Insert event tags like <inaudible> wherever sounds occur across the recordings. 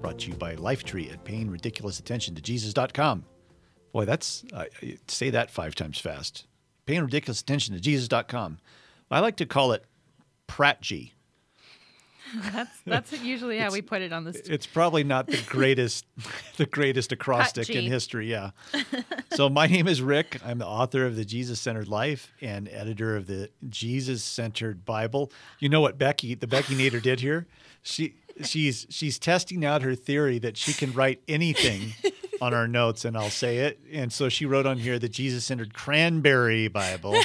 brought to you by Lifetree at paying ridiculous attention to Jesus.com. Boy, that's, uh, say that five times fast. Paying ridiculous attention to Jesus.com. I like to call it Pratgy. <laughs> That's that's usually how we put it on the. It's probably not the <laughs> greatest, <laughs> the greatest acrostic in history. Yeah. so my name is Rick. I'm the author of the Jesus Centered Life and editor of the Jesus Centered Bible. You know what Becky, the Becky Nader, did here? She she's she's testing out her theory that she can write anything on our notes, and I'll say it. And so she wrote on here the Jesus Centered Cranberry Bible.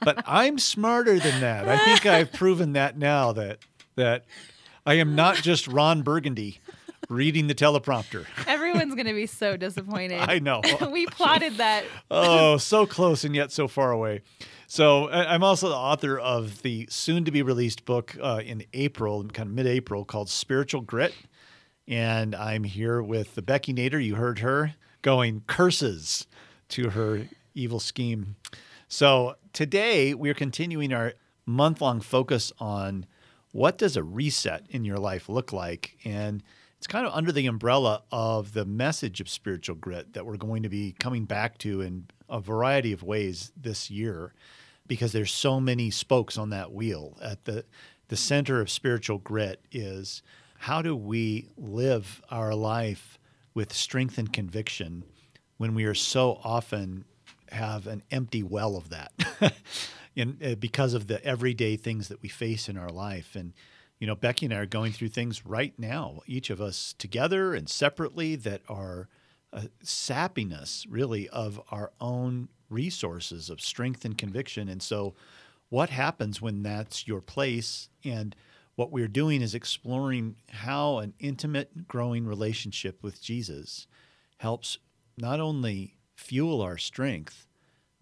But I'm smarter than that. I think I've proven that now that that I am not just Ron Burgundy reading the teleprompter. Everyone's going to be so disappointed. I know. <laughs> we plotted that. oh, so close and yet so far away. So I'm also the author of the soon to be released book uh, in April, kind of mid April, called Spiritual Grit. And I'm here with the Becky Nader. You heard her going curses to her evil scheme. So today we're continuing our month long focus on what does a reset in your life look like? And it's kind of under the umbrella of the message of spiritual grit that we're going to be coming back to in a variety of ways this year because there's so many spokes on that wheel. At the the center of spiritual grit is how do we live our life with strength and conviction when we are so often have an empty well of that <laughs> in, uh, because of the everyday things that we face in our life and you know becky and i are going through things right now each of us together and separately that are uh, sapping us really of our own resources of strength and conviction. And so what happens when that's your place? And what we're doing is exploring how an intimate growing relationship with jesus helps not only fuel our strength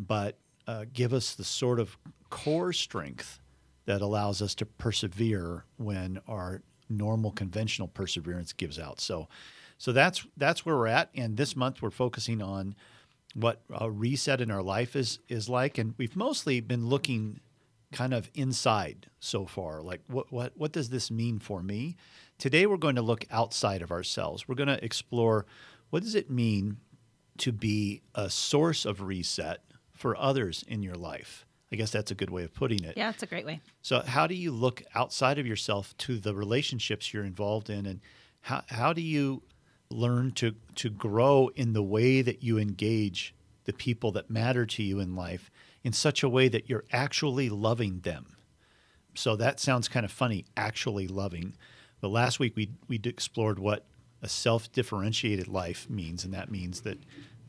but uh, give us the sort of core strength that allows us to persevere when our normal conventional perseverance gives out. So, so that's that's where we're at. And this month we're focusing on what a reset in our life is is like, and we've mostly been looking kind of inside so far. Like, what what what does this mean for me? Today we're going to look outside of ourselves. We're going to explore what does it mean to be a source of reset for others in your life. I guess that's a good way of putting it. Yeah, it's a great way. So, how do you look outside of yourself to the relationships you're involved in, and how how do you learn to to grow in the way that you engage the people that matter to you in life in such a way that you're actually loving them? So that sounds kind of funny, actually loving. But last week we we explored what a self-differentiated life means, and that means that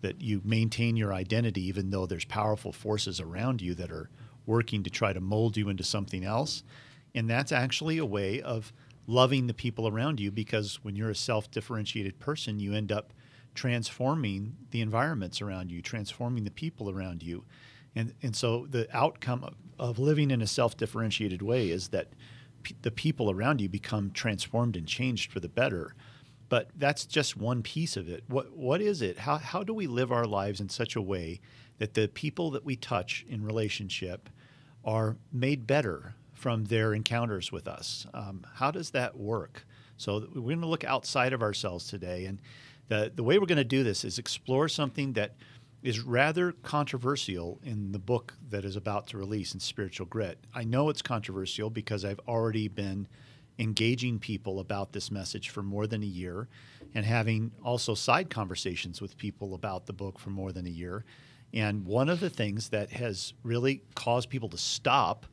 that you maintain your identity even though there's powerful forces around you that are working to try to mold you into something else. And that's actually a way of loving the people around you because when you're a self differentiated person, you end up transforming the environments around you, transforming the people around you. And, and so the outcome of, of living in a self differentiated way is that p- the people around you become transformed and changed for the better. But that's just one piece of it. What what is it? How how do we live our lives in such a way that the people that we touch in relationship are made better from their encounters with us? Um, how does that work? So we're going to look outside of ourselves today, and the the way we're going to do this is explore something that is rather controversial in the book that is about to release in Spiritual Grit. I know it's controversial because I've already been engaging people about this message for more than a year and having also side conversations with people about the book for more than a year. And one of the things that has really caused people to stop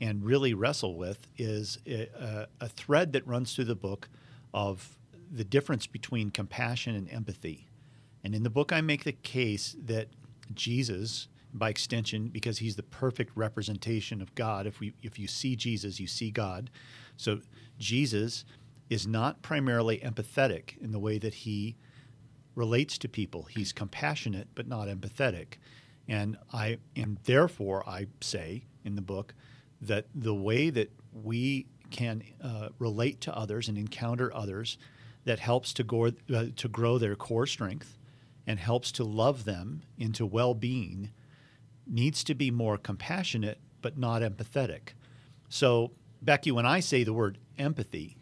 and really wrestle with is a, a thread that runs through the book of the difference between compassion and empathy. And in the book, I make the case that Jesus, by extension, because he's the perfect representation of God, if, we, if you see Jesus, you see God. So Jesus is not primarily empathetic in the way that he relates to people. He's compassionate but not empathetic. And I and therefore I say in the book that the way that we can uh, relate to others and encounter others that helps to, go, uh, to grow their core strength and helps to love them into well-being needs to be more compassionate but not empathetic. So, Becky, when I say the word empathy,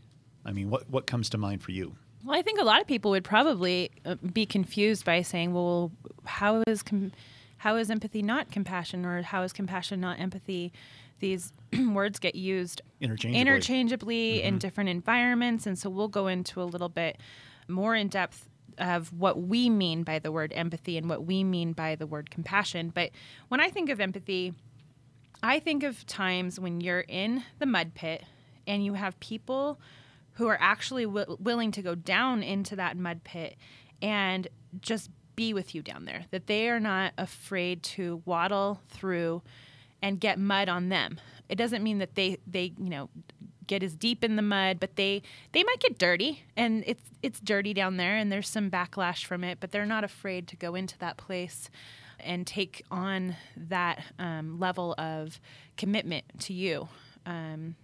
I mean, what, what comes to mind for you? Well, I think a lot of people would probably uh, be confused by saying, well, how is com- how is empathy not compassion or how is compassion not empathy? These <clears throat> words get used interchangeably, interchangeably mm-hmm. in different environments. And so we'll go into a little bit more in depth of what we mean by the word empathy and what we mean by the word compassion. But when I think of empathy, I think of times when you're in the mud pit and you have people who are actually w- willing to go down into that mud pit and just be with you down there, that they are not afraid to waddle through and get mud on them. It doesn't mean that they, they you know, get as deep in the mud, but they they might get dirty and it's it's dirty down there and there's some backlash from it, but they're not afraid to go into that place and take on that um, level of commitment to you. Um,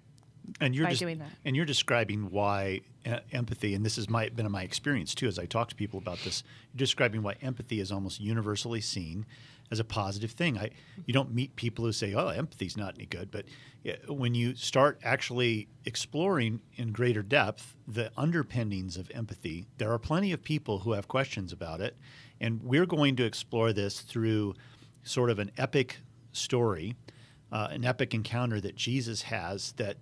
and you're by just, doing that. And you're describing why uh, empathy, and this has my, been in my experience too, as I talk to people about this. You're describing why empathy is almost universally seen as a positive thing. I, you don't meet people who say, "Oh, empathy's not any good," but when you start actually exploring in greater depth the underpinnings of empathy, there are plenty of people who have questions about it, and we're going to explore this through sort of an epic story, uh, an epic encounter that Jesus has that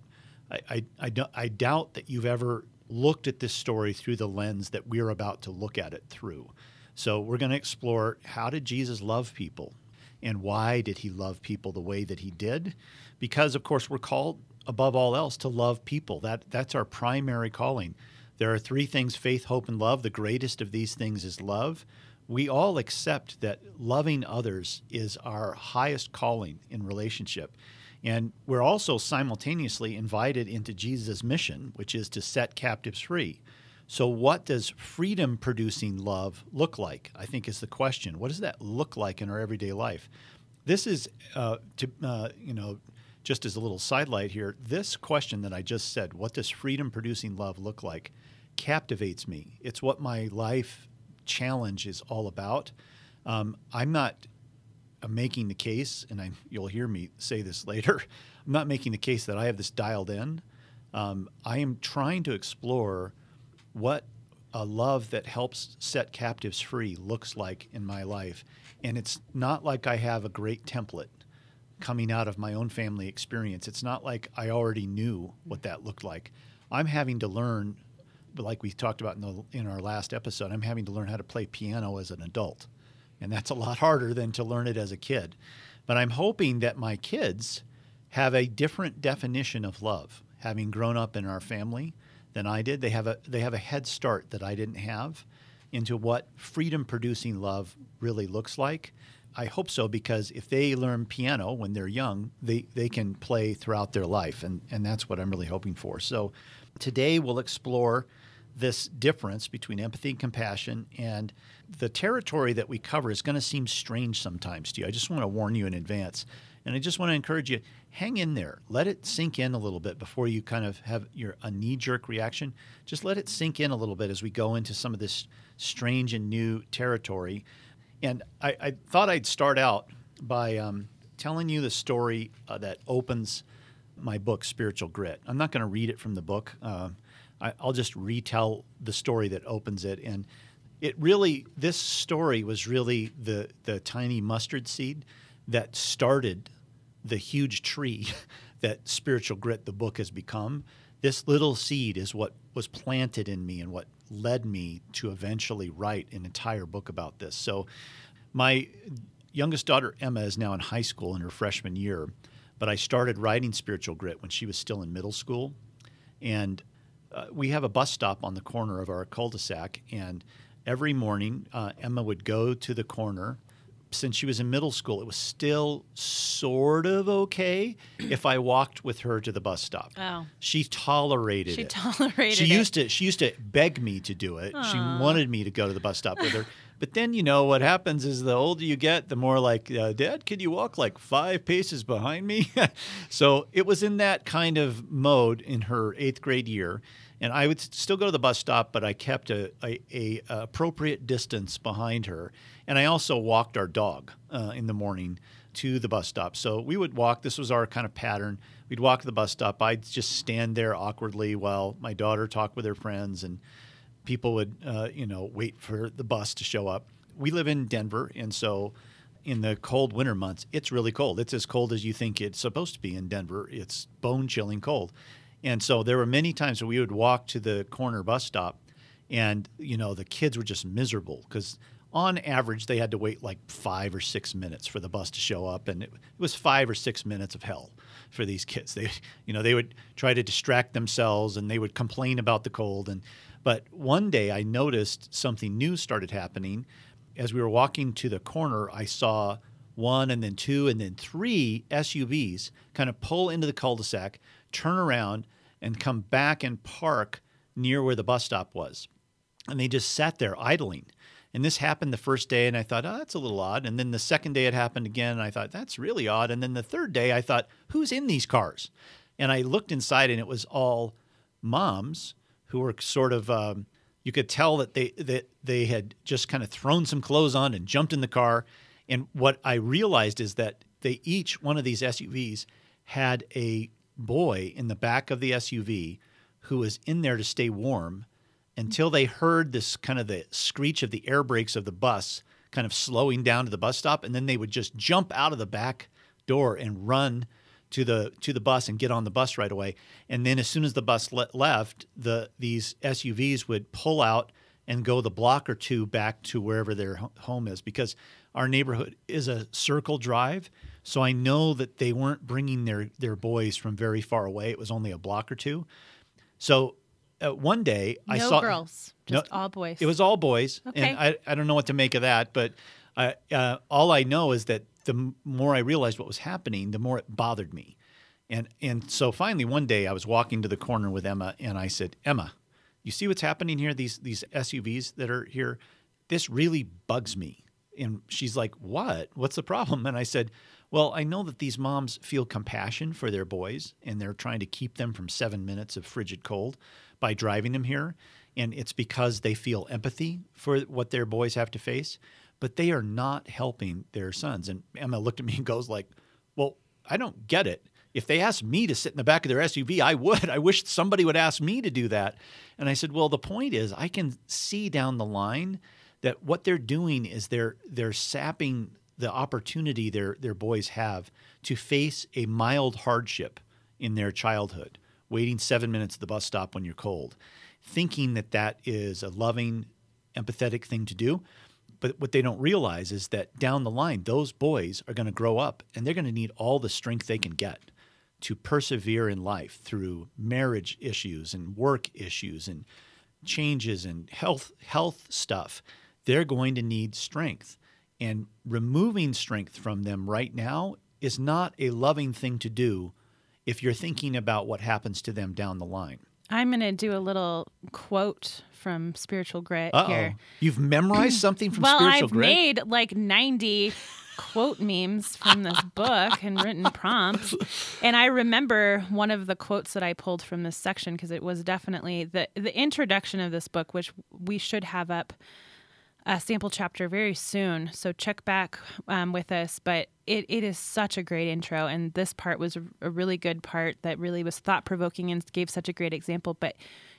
I, I, I, I doubt that you've ever looked at this story through the lens that we're about to look at it through. So we're going to explore how did Jesus love people and why did he love people the way that he did? Because of course we're called above all else to love people. That that's our primary calling. There are three things faith, hope and love. The greatest of these things is love. We all accept that loving others is our highest calling in relationship. And we're also simultaneously invited into Jesus' mission, which is to set captives free. So, what does freedom producing love look like? I think is the question. What does that look like in our everyday life? This is, uh, to, uh, you know, just as a little sidelight here, this question that I just said, what does freedom producing love look like, captivates me. It's what my life challenge is all about. Um, I'm not I'm making the case, and I, you'll hear me say this <laughs> later. I'm not making the case that I have this dialed in. Um, I am trying to explore what a love that helps set captives free looks like in my life. And it's not like I have a great template coming out of my own family experience. It's not like I already knew what that looked like. I'm having to learn, like we talked about in, the, in our last episode, I'm having to learn how to play piano as an adult and that's a lot harder than to learn it as a kid. But I'm hoping that my kids have a different definition of love, having grown up in our family than I did. They have a they have a head start that I didn't have into what freedom producing love really looks like. I hope so because if they learn piano when they're young, they, they can play throughout their life, and, and that's what I'm really hoping for. So today we'll explore this difference between empathy and compassion. And the territory that we cover is going to seem strange sometimes to you. I just want to warn you in advance. And I just want to encourage you hang in there. Let it sink in a little bit before you kind of have your a knee jerk reaction. Just let it sink in a little bit as we go into some of this strange and new territory. And I, I thought I'd start out by um, telling you the story uh, that opens my book, Spiritual Grit. I'm not going to read it from the book. Uh, I, will just retell the story that opens it. And it really, this story was really the, the tiny mustard seed that started the huge tree <laughs> that Spiritual Grit, the book, has become. This little seed is what was planted in me and what led me to eventually write an entire book about this. So, my youngest daughter, Emma, is now in high school in her freshman year, but I started writing Spiritual Grit when she was still in middle school. And uh, we have a bus stop on the corner of our cul-de-sac, and every morning uh, Emma would go to the corner, since she was in middle school, it was still sort of okay if I walked with her to the bus stop. Oh. She tolerated She it. tolerated she it. used to she used to beg me to do it. She wanted me to go to the bus stop with her. <laughs> But then you know what happens is the older you get, the more like, uh, Dad, could you walk like five paces behind me? <laughs> so it was in that kind of mode in her eighth grade year, and I would still go to the bus stop, but I kept a, a, a appropriate distance behind her, and I also walked our dog uh, in the morning to the bus stop. So we would walk. This was our kind of pattern. We'd walk to the bus stop. I'd just stand there awkwardly while my daughter talked with her friends, and people would, uh, you know, wait for the bus to show up. We live in Denver, and so in the cold winter months, it's really cold. It's as cold as you think it's supposed to be in Denver. It's bone chilling cold. And so there were many times where we would walk to the corner bus stop, and you know the kids were just miserable because on average they had to wait like five or six minutes for the bus to show up, and it, it was five or six minutes of hell for these kids. They, you know, they would try to distract themselves and they would complain about the cold. And but one day I noticed something new started happening. As we were walking to the corner, I saw one and then two and then three SUVs kind of pull into the cul-de-sac, turn around, and come back and park near where the bus stop was. And they just sat there idling. And this happened the first day, and I thought, oh, that's a little odd. And then the second day it happened again, and I thought, that's really odd. And then the third day, I thought, who's in these cars? And I looked inside, and it was all moms who were sort of, um, you could tell that they that they had just kind of thrown some clothes on and jumped in the car. And what I realized is that they each one of these SUVs had a boy in the back of the SUV who was in there to stay warm until they heard this kind of the screech of the air brakes of the bus kind of slowing down to the bus stop and then they would just jump out of the back door and run to the to the bus and get on the bus right away. And then as soon as the bus le- left the these SUVs would pull out and go the block or two back to wherever their home is because our neighborhood is a circle drive so I know that they weren't bringing their their boys from very far away it was only a block or two so uh, one day I no saw girls, No, all boys. it was all boys, Okay. and I, I don't know what to make of that. But I, uh, all I know is that the m- more I realized what was happening, the more it bothered me. And and so finally one day I was walking to the corner with Emma, and I said, Emma, you see what's happening here? These these SUVs that are here, this really bugs me. And she's like, What? What's the problem? And I said, Well, I know that these moms feel compassion for their boys, and they're trying to keep them from seven minutes of frigid cold by driving them here. And it's because they feel empathy for what their boys have to face, but they are not helping their sons. And Emma looked at me and goes like, "Well, I don't get it. If they asked me to sit in the back of their SUV, I would. I wish somebody would ask me to do that." And I said, "Well, the point is I can see down the line that what they're doing is they're they're sapping the opportunity their their boys have to face a mild hardship in their childhood, waiting 7 minutes at the bus stop when you're cold, thinking that that is a loving empathetic thing to do. But what they don't realize is that down the line, those boys are going to grow up and they're going to need all the strength they can get to persevere in life through marriage issues and work issues and changes and health health stuff. They're going to need strength. And removing strength from them right now is not a loving thing to do if you're thinking about what happens to them down the line. I'm going to do a little quote from Spiritual Grit Uh-oh. here. You've memorized something from well, Spiritual I've Grit? made like 90 quote memes from this book and written prompts. And I remember one of the quotes that I pulled from this section because it was definitely the the introduction of this book, which we should have up a sample chapter very soon. So check back um, with us. But it, it is such a great intro. And this part was a, a really good part that really was thought provoking and gave such a great example. But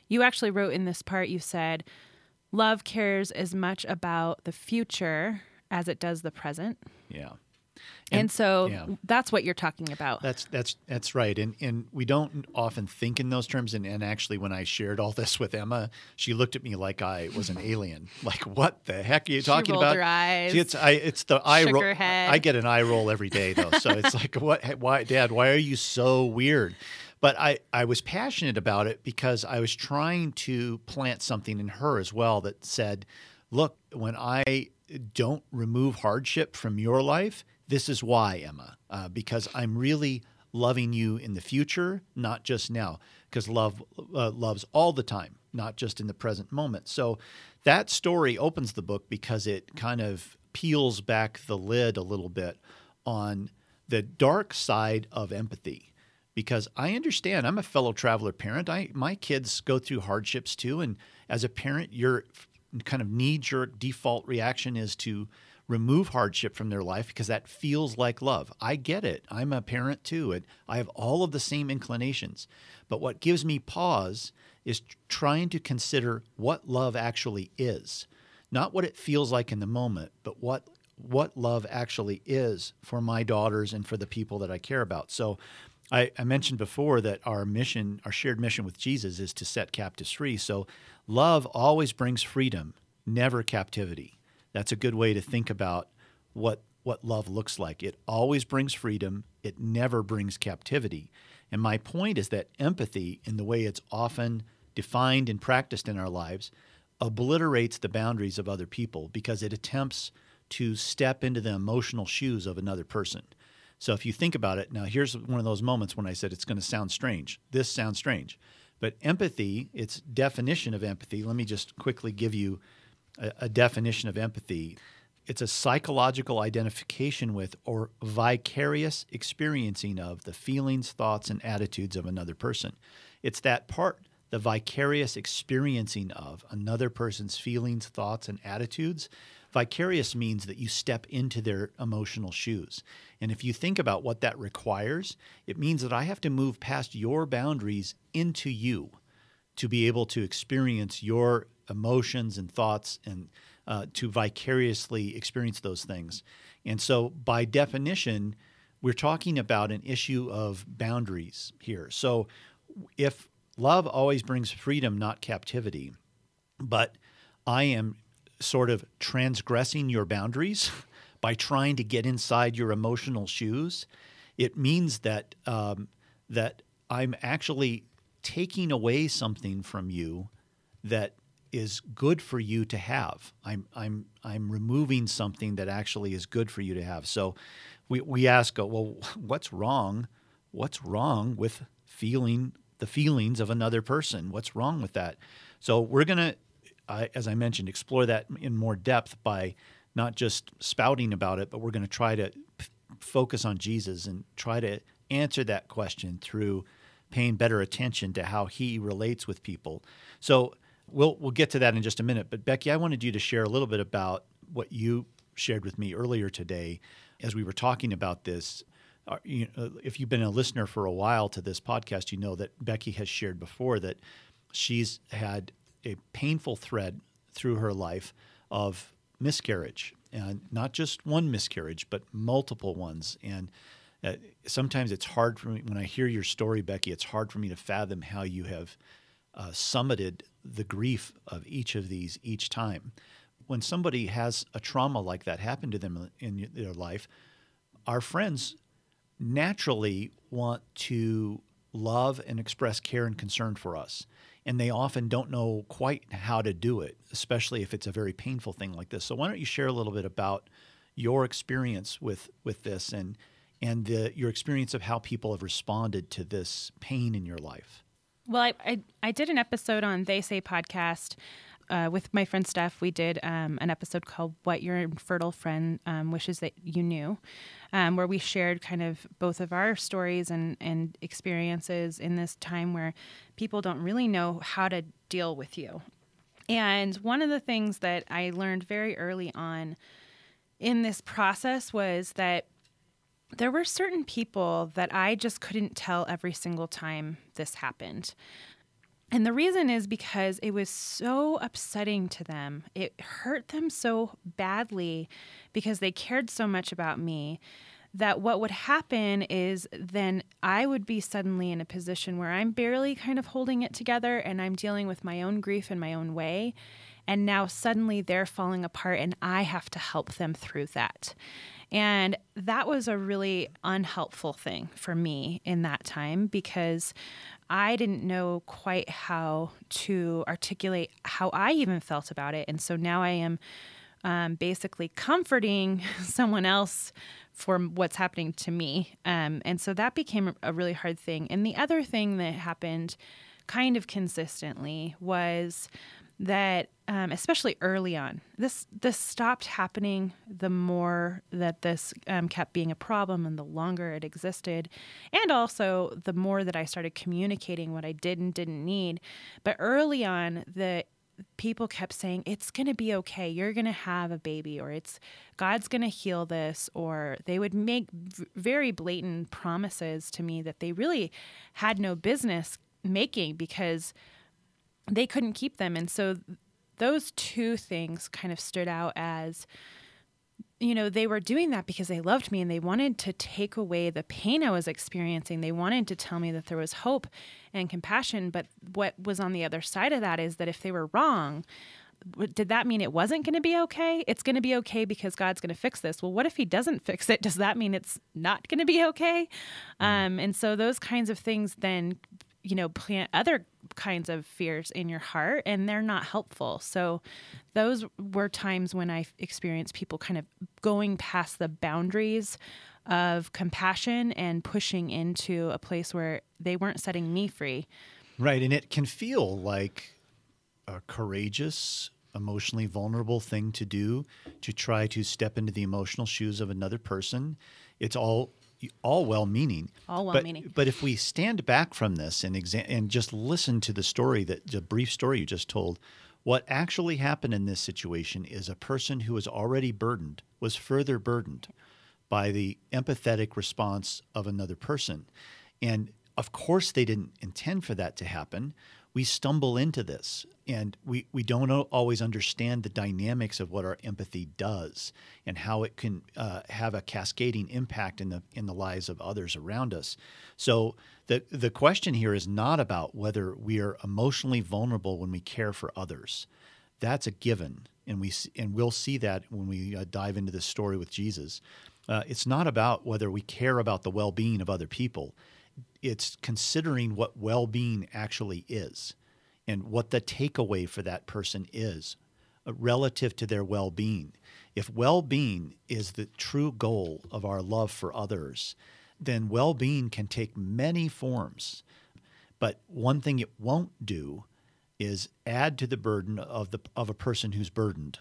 you actually wrote in this part, you said, love cares as much about the future as it does the present. Yeah. And, so yeah. that's what you're talking about. That's that's that's right, and and we don't often think in those terms. And, and actually, when I shared all <laughs> this with Emma, she looked at me like I was an alien. <laughs> Like, what the heck are you She talking about? her eyes, See, it's I, it's the eye roll. I get an eye roll every day though, so it's <laughs> like, what? Why, Dad? Why are you so weird? But I I was passionate about it because I was trying to plant something in her as well that said, look, when I don't remove hardship from your life, this is why, Emma, uh, because I'm really loving you in the future, not just now, because love uh, loves all the time, not just in the present moment. So that story opens the book because it kind of peels back the lid a little bit on the dark side of empathy because I understand I'm a fellow traveler parent. I my kids go through hardships too and as a parent your kind of knee jerk default reaction is to remove hardship from their life because that feels like love. I get it. I'm a parent too and I have all of the same inclinations. But what gives me pause is trying to consider what love actually is. Not what it feels like in the moment, but what what love actually is for my daughters and for the people that I care about. So I, I, mentioned before that our mission, our shared mission with Jesus is to set captives free. So love always brings freedom, never captivity. That's a good way to think about what what love looks like. It always brings freedom, it never brings captivity. And my point is that empathy, in the way it's often defined and practiced in our lives, obliterates the boundaries of other people because it attempts to step into the emotional shoes of another person. So if you think about it, now here's one of those moments when I said it's going to sound strange. This sounds strange. But empathy, its definition of empathy, let me just quickly give you a, a definition of empathy. It's a psychological identification with or vicarious experiencing of the feelings, thoughts, and attitudes of another person. It's that part, the vicarious experiencing of another person's feelings, thoughts, and attitudes Vicarious means that you step into their emotional shoes. And if you think about what that requires, it means that I have to move past your boundaries into you to be able to experience your emotions and thoughts and uh, to vicariously experience those things. And so, by definition, we're talking about an issue of boundaries here. So, if love always brings freedom, not captivity, but I am sort of transgressing your boundaries <laughs> by trying to get inside your emotional shoes, it means that um, that I'm actually taking away something from you that is good for you to have. I'm I'm I'm removing something that actually is good for you to have. So we we ask, uh, well, <laughs> what's wrong? What's wrong with feeling the feelings of another person? What's wrong with that? So we're gonna I, as I mentioned, explore that in more depth by not just spouting about it, but we're to try to p- focus on Jesus and try to answer that question through paying better attention to how he relates with people. So we'll we'll get to that in just a minute. But Becky, I wanted you to share a little bit about what you shared with me earlier today as we were talking about this. Uh, if you've been a listener for a while to this podcast, you know that Becky has shared before that she's had a painful thread through her life of miscarriage, and not just one miscarriage, but multiple ones. And uh, sometimes it's hard for me when I hear your story, Becky. It's hard for me to fathom how you have uh, summited the grief of each of these each time. When somebody has a trauma like that happen to them in their life, our friends naturally want to love and express care and concern for us and they often don't know quite how to do it, especially if it's a very painful thing like this. So why don't you share a little bit about your experience with with this and and the, your experience of how people have responded to this pain in your life? Well, I, I, I did an episode on They Say podcast uh, with my friend Steph, we did um, an episode called "What Your Infertile Friend um, Wishes That You Knew," um, where we shared kind of both of our stories and and experiences in this time where people don't really know how to deal with you. And one of the things that I learned very early on in this process was that there were certain people that I just couldn't tell every single time this happened. And the reason is because it was so upsetting to them. It hurt them so badly because they cared so much about me that what would happen is then I would be suddenly in a position where I'm barely kind of holding it together and I'm dealing with my own grief in my own way. And now suddenly they're falling apart and I have to help them through that. And that was a really unhelpful thing for me in that time because I didn't know quite how to articulate how I even felt about it. And so now I am um, basically comforting <laughs> someone else for what's happening to me. Um, and so that became a really hard thing. And the other thing that happened kind of consistently was that um, especially early on this this stopped happening the more that this um, kept being a problem and the longer it existed. And also the more that i started communicating what i did and didn't need. But early on the people kept saying it's going to be okay. You're going to have a baby or it's god's going to heal this or they would make v- very blatant promises to me that they really had no business making because they couldn't keep them and so those two things kind of stood out as you know, they were doing that because they loved me and they wanted to take away the pain I was experiencing. They wanted to tell me that there was hope and compassion. But what was on the other side of that is that if they were wrong, did that mean it wasn't going to be okay? It's going to be okay because God's going to fix this. Well, what if He doesn't <laughs> fix it? Does that mean it's not going to be okay? Mm. Um, and so those kinds of things then you know plant other kinds of fears in your heart and they're not helpful. So those were times when i experienced people kind of going past the boundaries of compassion and pushing into a place where they weren't setting me free. Right and it can feel like a courageous emotionally vulnerable thing to do to try to step into the emotional shoes of another person. It's all all well meaning. All well but, meaning. But if we stand back from this and exa- and just listen to the story that the brief story you just told, what actually happened in this situation is a person who was already burdened was further burdened by the empathetic response of another person. And of course, they didn't intend for that to happen we stumble into this and we, we don't always understand the dynamics of what our empathy does and how it can uh, have a cascading impact in the in the lives of others around us. So the the question here is not about whether we are emotionally vulnerable when we care for others. That's a given, and we and we'll see that when we uh, dive into this story with Jesus. Uh, it's not about whether we care about the well-being of other people it's considering what well-being actually is and what the takeaway for that person is uh, relative to their well-being. If well-being is the true goal of our love for others, then well-being can take many forms. But one thing it won't do is add to the burden of the of a person who's burdened.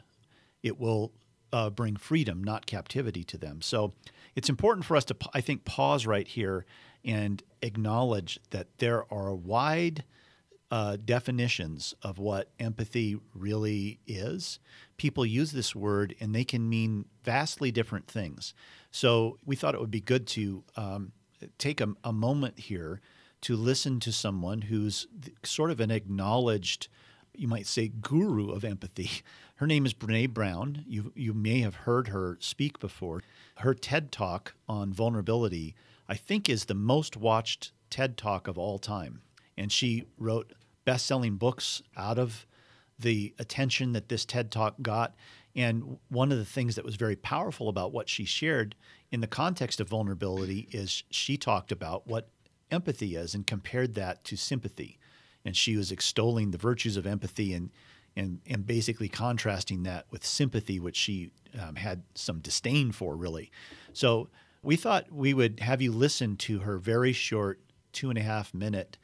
It will uh, bring freedom, not captivity, to them. So it's important for us to, I think, pause right here and acknowledge that there are wide uh, definitions of what empathy really is. People use this word and they can mean vastly different things. So we thought it would be good to um, take a, a, moment here to listen to someone who's sort of an acknowledged, you might say, guru of empathy. <laughs> Her name is Brene Brown. You, you may have heard her speak before. Her TED talk on vulnerability I think is the most watched TED Talk of all time. And she wrote best selling books out of the attention that this TED Talk got. And one of the things that was very powerful about what she shared in the context of vulnerability is she talked about what empathy is and compared that to sympathy. And she was extolling the virtues of empathy and and, and basically contrasting that with sympathy, which she um, had some disdain for, really. So we thought we would have you listen to her very short two and a half minute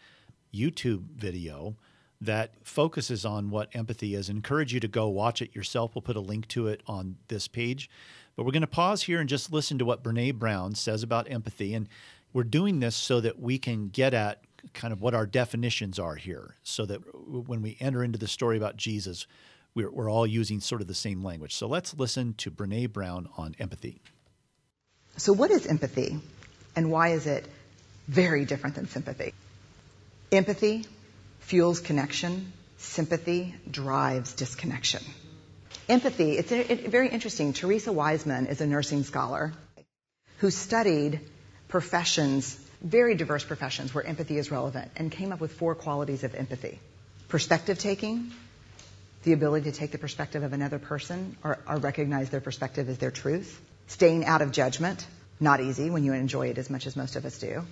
YouTube video that focuses on what empathy is. I encourage you to go watch it yourself. We'll put a link to it on this page. But we're going to pause here and just listen to what Brene Brown says about empathy. And we're doing this so that we can get at kind of what our definitions are here, so that when we enter into the story about Jesus, we're, we're all using sort of the same language. So let's listen to Brene Brown on empathy. So, what is empathy, and why is it very different than sympathy? Empathy fuels connection, sympathy drives disconnection. Empathy, it's very interesting. Teresa Wiseman is a nursing scholar who studied professions, very diverse professions where empathy is relevant, and came up with four qualities of empathy perspective taking, the ability to take the perspective of another person or, or recognize their perspective as their truth, Staying out of judgment, not easy when you enjoy it as much as most of us do.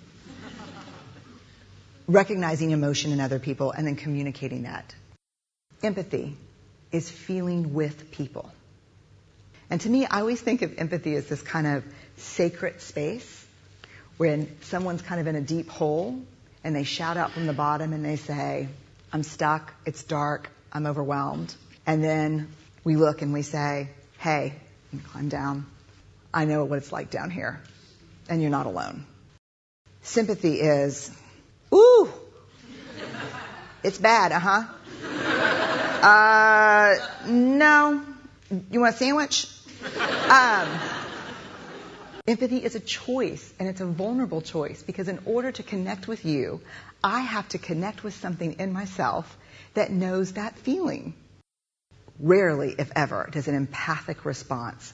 Recognizing emotion in other people and then communicating that. Empathy is feeling with people. And to me, I always think of empathy as this kind of sacred space when someone's kind of in a deep hole and they shout out from the bottom and they say, I'm stuck, it's dark, I'm overwhelmed. And then we look and we say, hey, climb down. I know what it's like down here, and you're not alone. Sympathy is, ooh, it's bad, uh-huh. Uh, no. You want a sandwich? Um, empathy is a choice, and it's a vulnerable choice because in order to connect with you, I have to connect with something in myself that knows that feeling. Rarely, if ever, does an empathic response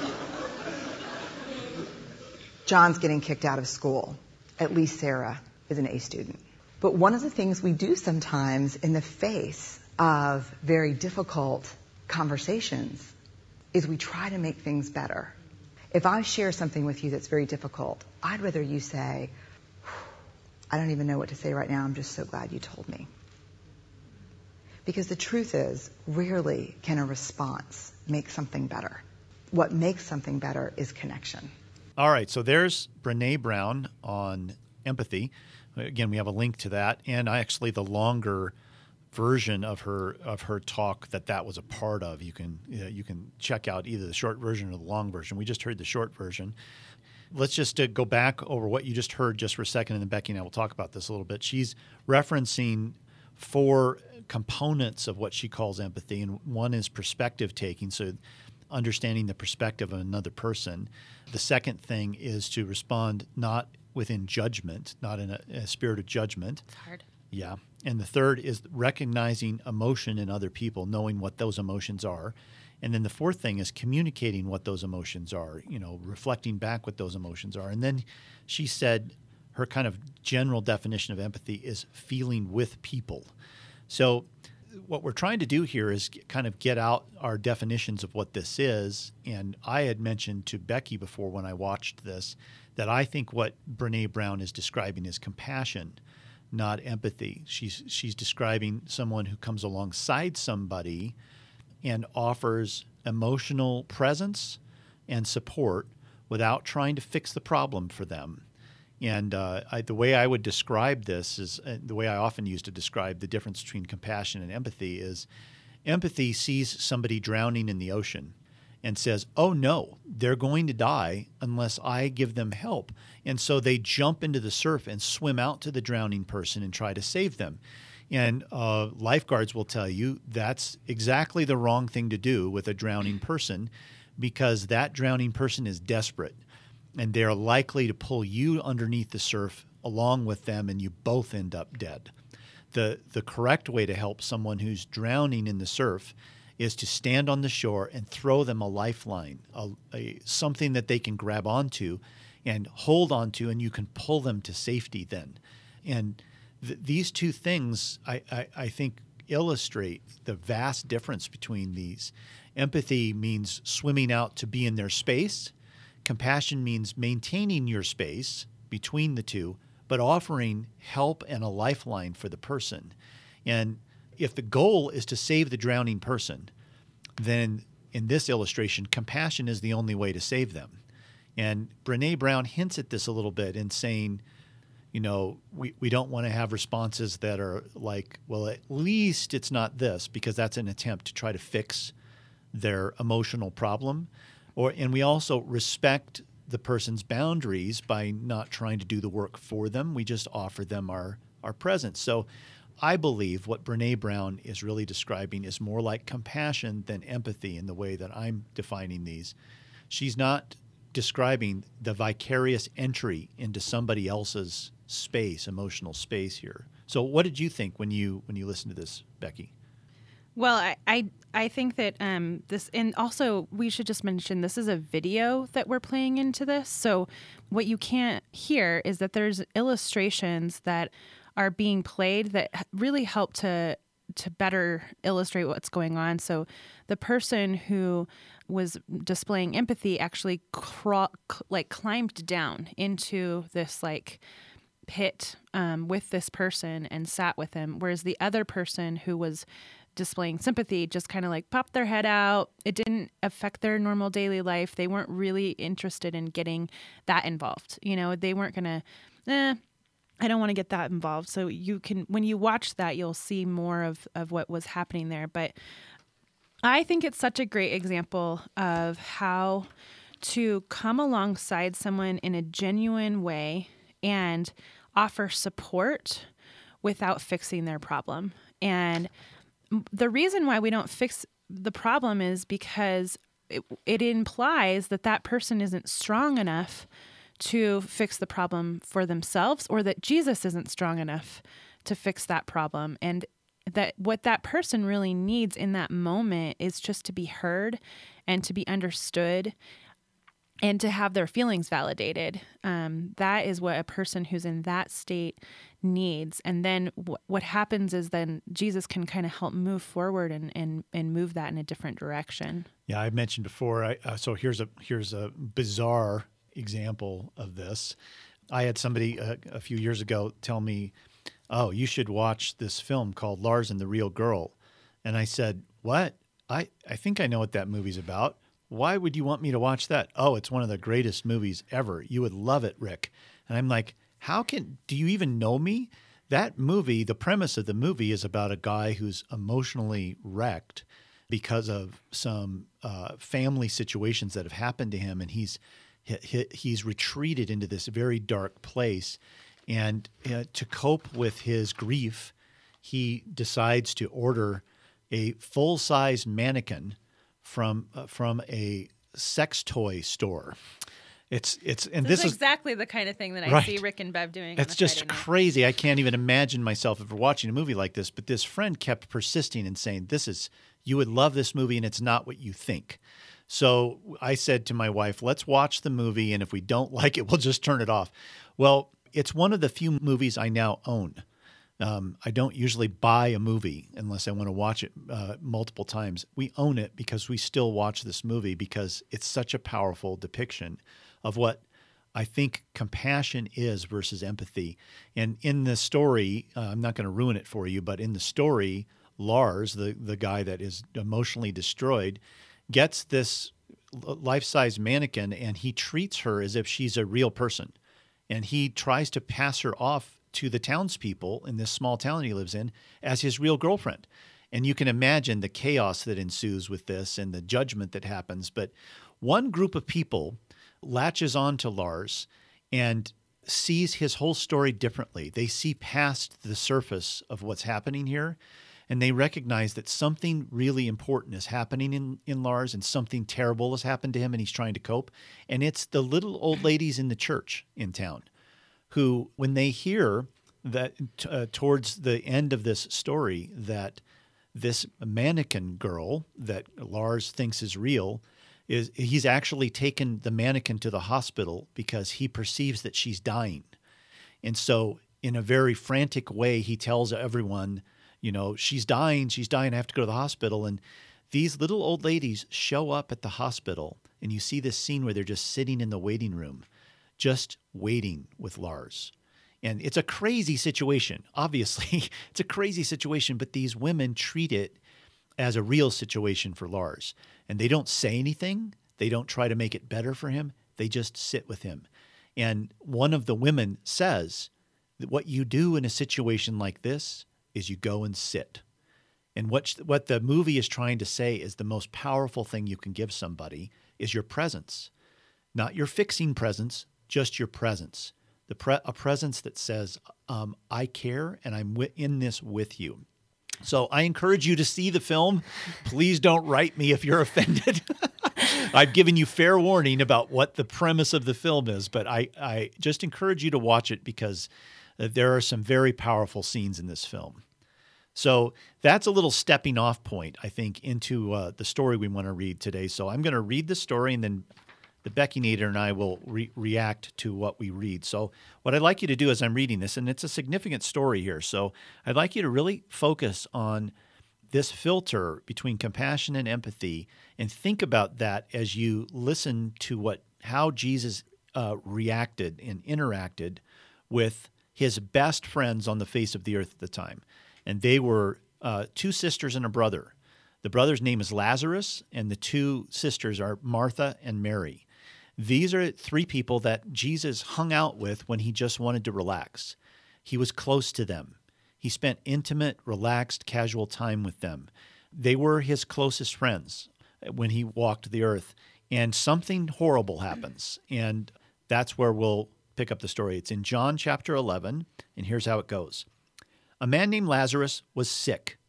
John's getting kicked out of school. At least Sarah is an A student. But one of the things we do sometimes in the face of very difficult conversations is we try to make things better. If I share something with you that's very difficult, I'd rather you say, I don't even know what to say right now. I'm just so glad you told me. Because the truth is, rarely can a response make something better. What makes something better is connection. All right, so there's Brene Brown on empathy. Again, we have a link to that, and actually the longer version of her of her talk that that was a part of. You can you can check out either the short version or the long version. We just heard the short version. Let's just uh, go back over what you just heard just for a second, and then Becky and I will talk about this a little bit. She's referencing four components of what she calls empathy, and one is perspective taking. So understanding the perspective of another person. The second thing is to respond not within judgment, not in a, a spirit of judgment. It's hard. Yeah. And the third is recognizing emotion in other people, knowing what those emotions are. And then the fourth thing is communicating what those emotions are, you know, reflecting back what those emotions are. And then she said her kind of general definition of empathy is feeling with people. So what we're trying to do here is kind of get out our definitions of what this is. And I had mentioned to Becky before when I watched this that I think what Brene Brown is describing is compassion, not empathy. She's she's describing someone who comes alongside somebody and offers emotional presence and support without trying to fix the problem for them. And uh, I, the way I would describe this is uh, the way I often use to describe the difference between compassion and empathy is empathy sees somebody drowning in the ocean and says, Oh no, they're going to die unless I give them help. And so they jump into the surf and swim out to the drowning person and try to save them. And uh, lifeguards will tell you that's exactly the wrong thing to do with a drowning person because that drowning person is desperate and they're likely to pull you underneath the surf along with them and you both end up dead. The, the correct way to help someone who's drowning in the surf is to stand on the shore and throw them a lifeline, a, a, something that they can grab onto and hold onto, and you can pull them to safety then. And th- these two things, I, I, I think, illustrate the vast difference between these. Empathy means swimming out to be in their space. Compassion means maintaining your space between the two, but offering help and a lifeline for the person. And if the goal is to save the drowning person, then in this illustration, compassion is the only way to save them. And Brene Brown hints at this a little bit in saying, you know, we, we don't want to have responses that are like, well, at least it's not this, because that's an attempt to try to fix their emotional problem. Or and we also respect the person's boundaries by not trying to do the work for them. We just offer them our, our presence. So I believe what Brene Brown is really describing is more like compassion than empathy in the way that I'm defining these. She's not describing the vicarious entry into somebody else's space, emotional space here. So what did you think when you when you listened to this, Becky? Well, I, I I think that um, this, and also we should just mention this is a video that we're playing into this. So what you can't hear is that there's illustrations that are being played that really help to to better illustrate what's going on. So the person who was displaying empathy actually like climbed down into this like pit um, with this person and sat with him, whereas the other person who was displaying sympathy just kind of like popped their head out. It didn't affect their normal daily life. They weren't really interested in getting that involved. You know, they weren't going to, eh, I don't want to get that involved. So you can, when you watch that, you'll see more of, of what was happening there. But I think it's such a great example of how to come alongside someone in a genuine way and offer support without fixing their problem. And the reason why we don't fix the problem is because it, it implies that that person isn't strong enough to fix the problem for themselves or that Jesus isn't strong enough to fix that problem. And that what that person really needs in that moment is just to be heard and to be understood and to have their feelings validated. Um, that is what a person who's in that state needs. And then w- what happens is then Jesus can kind of help move forward and, and, and move that in a different direction. Yeah, I mentioned before. I, uh, so here's a here's a bizarre example of this. I had somebody uh, a few years ago tell me, "Oh, you should watch this film called Lars and the Real Girl," and I said, "What? I I think I know what that movie's about." Why would you want me to watch that? Oh, it's one of the greatest movies ever. You would love it, Rick. And I'm like, how can, do you even know me? That movie, the premise of the movie is about a guy who's emotionally wrecked because of some uh, family situations that have happened to him. And he's, he, he's retreated into this very dark place. And uh, to cope with his grief, he decides to order a full size mannequin from uh, from a sex toy store. It's it's and this, this is exactly the kind of thing that I right. see Rick and Bev doing. It's just crazy. I can't even imagine myself ever watching a movie like this. But this friend kept persisting and saying, "This is you would love this movie, and it's not what you think." So I said to my wife, "Let's watch the movie, and if we don't <laughs> like it, we'll just turn it off." Well, it's one of the few movies I now own. Um, I don't usually buy a movie unless I want to watch it uh, multiple times. We own it because we still watch this movie because it's such a powerful depiction of what I think compassion is versus empathy. And in the story, uh, I'm not going to ruin it for you, but in the story, Lars, the, the guy that is emotionally destroyed, gets this life size mannequin and he treats her as if she's a real person. And he tries to pass her off to the townspeople in this small town he lives in as his real girlfriend. And you can imagine the chaos that ensues with this and the judgment that happens. But one group of people latches on to Lars and sees his whole story differently. They see past the surface of what's happening here and they recognize that something really important is happening in, in Lars and something terrible has happened to him and he's trying to cope. And it's the little old ladies in the church in town who, when they hear that uh, towards the end of this story, that this mannequin girl that Lars thinks is real is he's actually taken the mannequin to the hospital because he perceives that she's dying. And so in a very frantic way he tells everyone, you know, she's dying, she's dying, I have to go to the hospital and these little old ladies show up at the hospital and you see this scene where they're just sitting in the waiting room just waiting with Lars. And it's a crazy situation. Obviously, <laughs> it's a crazy situation, but these women treat it as a real situation for Lars. And they don't say anything, they don't try to make it better for him, they just sit with him. And one of the women says that what you do in a situation like this is you go and sit. And what, what the movie is trying to say is the most powerful thing you can give somebody is your presence. Not your fixing presence, just your presence. The pre- a presence that says, um, I care and I'm in this with you. So I encourage you to see the film. Please don't write me if you're <laughs> offended. <laughs> I've given you fair warning about what the premise of the film is, but I, I just encourage you to watch it because uh, there are some very powerful scenes in this film. So that's a little stepping off point, I think, into uh, the story we want to read today. So I'm going to read the story and then the Becky Nader and I will re- react to what we read. So, what I'd like you to do as I'm reading this, and it's a significant story here, so I'd like you to really focus on this filter between compassion and empathy, and think about that as you listen to what how Jesus uh, reacted and interacted with his best friends on the face of the earth at the time, and they were uh, two sisters and a brother. The brother's name is Lazarus, and the two sisters are Martha and Mary. These are three people that Jesus hung out with when he just wanted to relax. He was close to them. He spent intimate, relaxed, casual time with them. They were his closest friends when he walked the earth. And something horrible happens. And that's where we'll pick up the story. It's in John chapter 11, and here's how it goes A man named Lazarus was sick.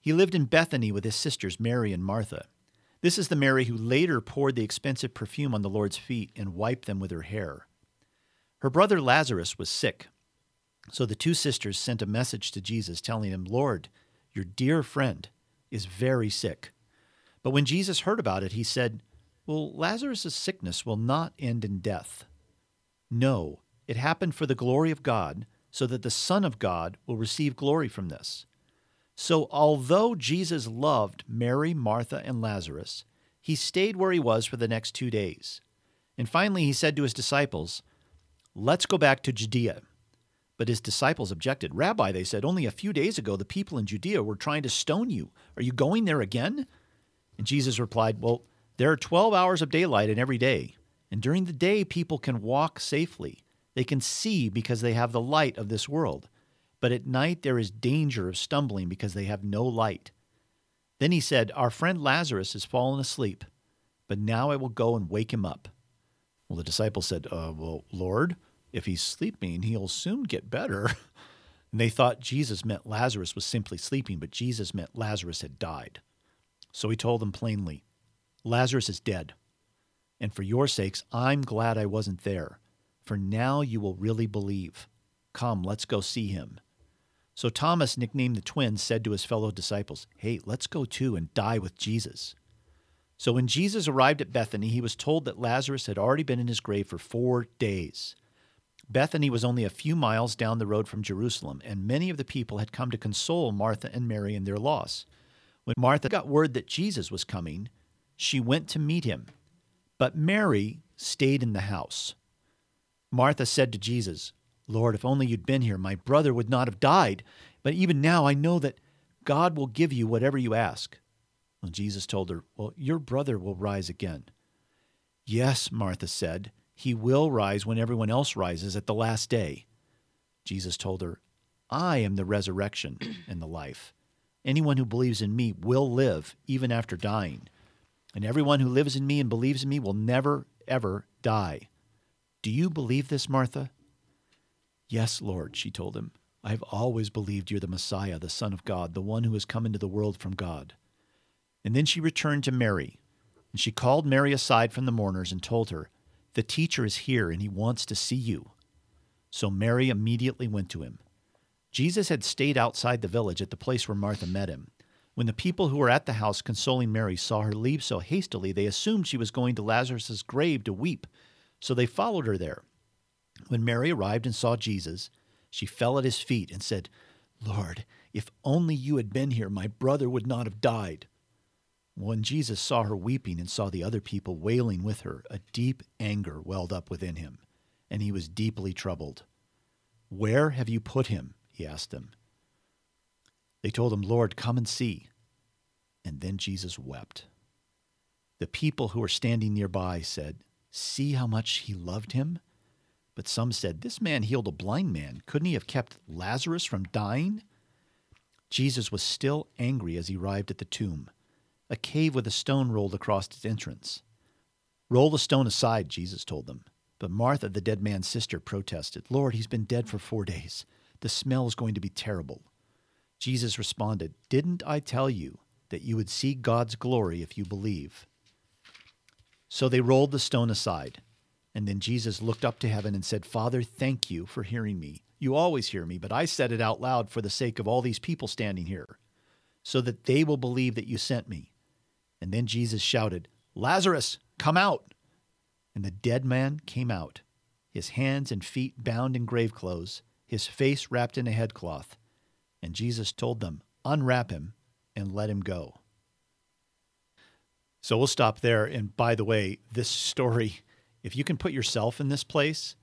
He lived in Bethany with his sisters, Mary and Martha. This is the Mary who later poured the expensive perfume on the Lord's feet and wiped them with her hair. Her brother Lazarus was sick. So the two sisters sent a message to Jesus telling him, Lord, your dear friend is very sick. But when Jesus heard about it, he said, Well, Lazarus' sickness will not end in death. No, it happened for the glory of God, so that the Son of God will receive glory from this. So, although Jesus loved Mary, Martha, and Lazarus, he stayed where he was for the next two days. And finally, he said to his disciples, Let's go back to Judea. But his disciples objected. Rabbi, they said, only a few days ago the people in Judea were trying to stone you. Are you going there again? And Jesus replied, Well, there are 12 hours of daylight in every day. And during the day, people can walk safely. They can see because they have the light of this world but at night there is danger of stumbling because they have no light. Then he said, Our friend Lazarus has fallen asleep, but now I will go and wake him up. Well, the disciples said, uh, Well, Lord, if he's sleeping, he'll soon get better. <laughs> And they thought Jesus meant Lazarus was simply sleeping, but Jesus meant Lazarus had died. So he told them plainly, Lazarus is dead. And for your sakes, I'm glad I wasn't there, for now you will really believe. Come, let's go see him. So Thomas, nicknamed the twin, said to his fellow disciples, Hey, let's go too and die with Jesus. So when Jesus arrived at Bethany, he was told that Lazarus had already been in his grave for four days. Bethany was only a few miles down the road from Jerusalem, and many of the people had come to console Martha and Mary in their loss. When Martha got word that Jesus was coming, she went to meet him. But Mary stayed in the house. Martha said to Jesus, Lord, if only you'd been here, my brother would not have died. But even now I know that God will give you whatever you ask. Well, Jesus told her, Well, your brother will rise again. Yes, Martha said, He will rise when everyone else rises at the last day. Jesus told her, I am the resurrection <clears throat> and the life. Anyone who believes in me will live even after dying. And everyone who lives in me and believes in me will never, ever die. Do you believe this, Martha? Yes, Lord, she told him. I have always believed you're the Messiah, the Son of God, the one who has come into the world from God. And then she returned to Mary, and she called Mary aside from the mourners and told her, The teacher is here, and he wants to see you. So Mary immediately went to him. Jesus had stayed outside the village at the place where Martha met him. When the people who were at the house consoling Mary saw her leave so hastily, they assumed she was going to Lazarus' grave to weep. So they followed her there. When Mary arrived and saw Jesus, she fell at his feet and said, Lord, if only you had been here, my brother would not have died. When Jesus saw her weeping and saw the other people wailing with her, a deep anger welled up within him, and he was deeply troubled. Where have you put him? he asked them. They told him, Lord, come and see. And then Jesus wept. The people who were standing nearby said, See how much he loved him? But some said, This man healed a blind man. Couldn't he have kept Lazarus from dying? Jesus was still angry as he arrived at the tomb, a cave with a stone rolled across its entrance. Roll the stone aside, Jesus told them. But Martha, the dead man's sister, protested, Lord, he's been dead for four days. The smell is going to be terrible. Jesus responded, Didn't I tell you that you would see God's glory if you believe? So they rolled the stone aside. And then Jesus looked up to heaven and said, Father, thank you for hearing me. You always hear me, but I said it out loud for the sake of all these people standing here, so that they will believe that you sent me. And then Jesus shouted, Lazarus, come out. And the dead man came out, his hands and feet bound in grave clothes, his face wrapped in a headcloth. And Jesus told them, Unwrap him and let him go. So we'll stop there. And by the way, this story, if you can put yourself in this place,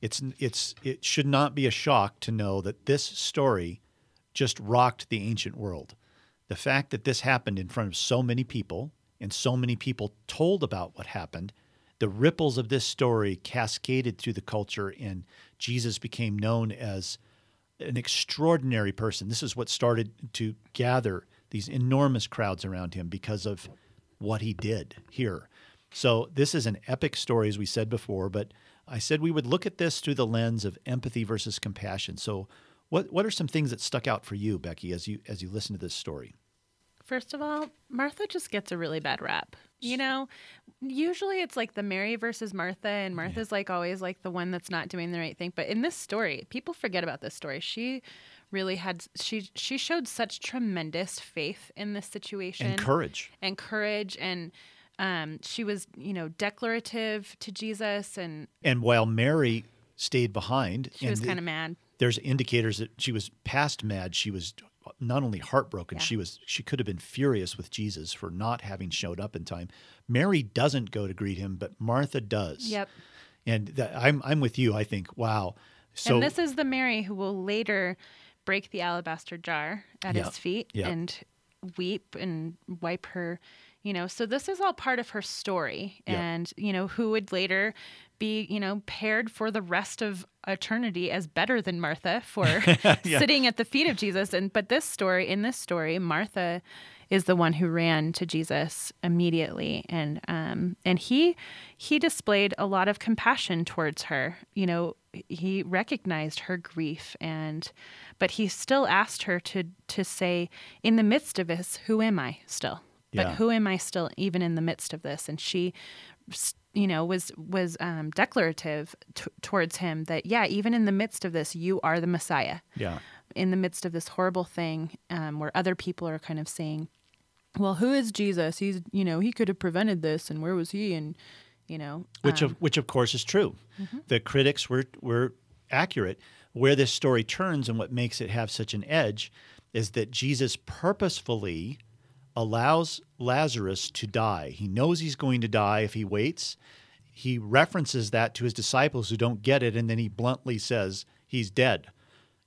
it's it's it should not be a shock to know that this story just rocked the ancient world. The fact that this happened in front of so many people and so many people told about what happened, the ripples of this story cascaded through the culture and Jesus became known as an extraordinary person. This is what started to gather these enormous crowds around him because of what he did here. So, this is an epic story, as we said before, but I said we would look at this through the lens of empathy versus compassion. So, what, what are some things that stuck out for you, Becky, as you as you listen to this story? First of all, Martha just gets a really bad rap. You know, usually it's like the Mary versus Martha, and Martha's yeah. like always like the one that's not doing the right thing. But in this story, people forget about this story. She really had she she showed such tremendous faith in this situation and courage and courage and um, she was you know declarative to Jesus and and while Mary stayed behind, she was kind of mad. There's indicators that she was past mad. She was not only heartbroken, yeah. she was she could have been furious with Jesus for not having showed up in time. Mary doesn't go to greet him, but Martha does. Yep. And that, I'm I'm with you. I think wow. So and this is the Mary who will later break the alabaster jar at yep. his feet yep. and weep and wipe her you know so this is all part of her story and you know who would later be you know paired for the rest of eternity as better than martha for <laughs> yeah. <laughs> sitting at the feet of jesus. And but this story in this story martha is the one who ran to jesus immediately. And um and he he displayed a lot of compassion towards her. You know he recognized her grief and but he still asked her to to say in the midst of this who am i still but who am I still even in the midst of this? And she you know was was um, declarative t- towards him that yeah even in the midst of this you are the messiah. Yeah. In the midst of this horrible thing um, where other people are kind of saying well who is jesus? He's you know he could have prevented this and where was he? And you know which um, of which of course is true. Mm-hmm. the critics were were accurate. Where this story turns and what makes it have such an edge is that jesus purposefully allows Lazarus to die. He knows he's going to die if he waits. He references that to his disciples who don't get it, and then he bluntly says, He's dead.